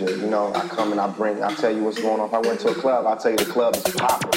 Messenger. You know, I come and I bring, I tell you what's going on. If I went to a club, I tell you the club is popping.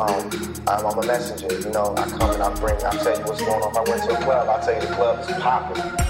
um, I'm, I'm a messenger. You know, I come and I bring, I tell you what's going on. If I went to a club, I tell you the club is popping.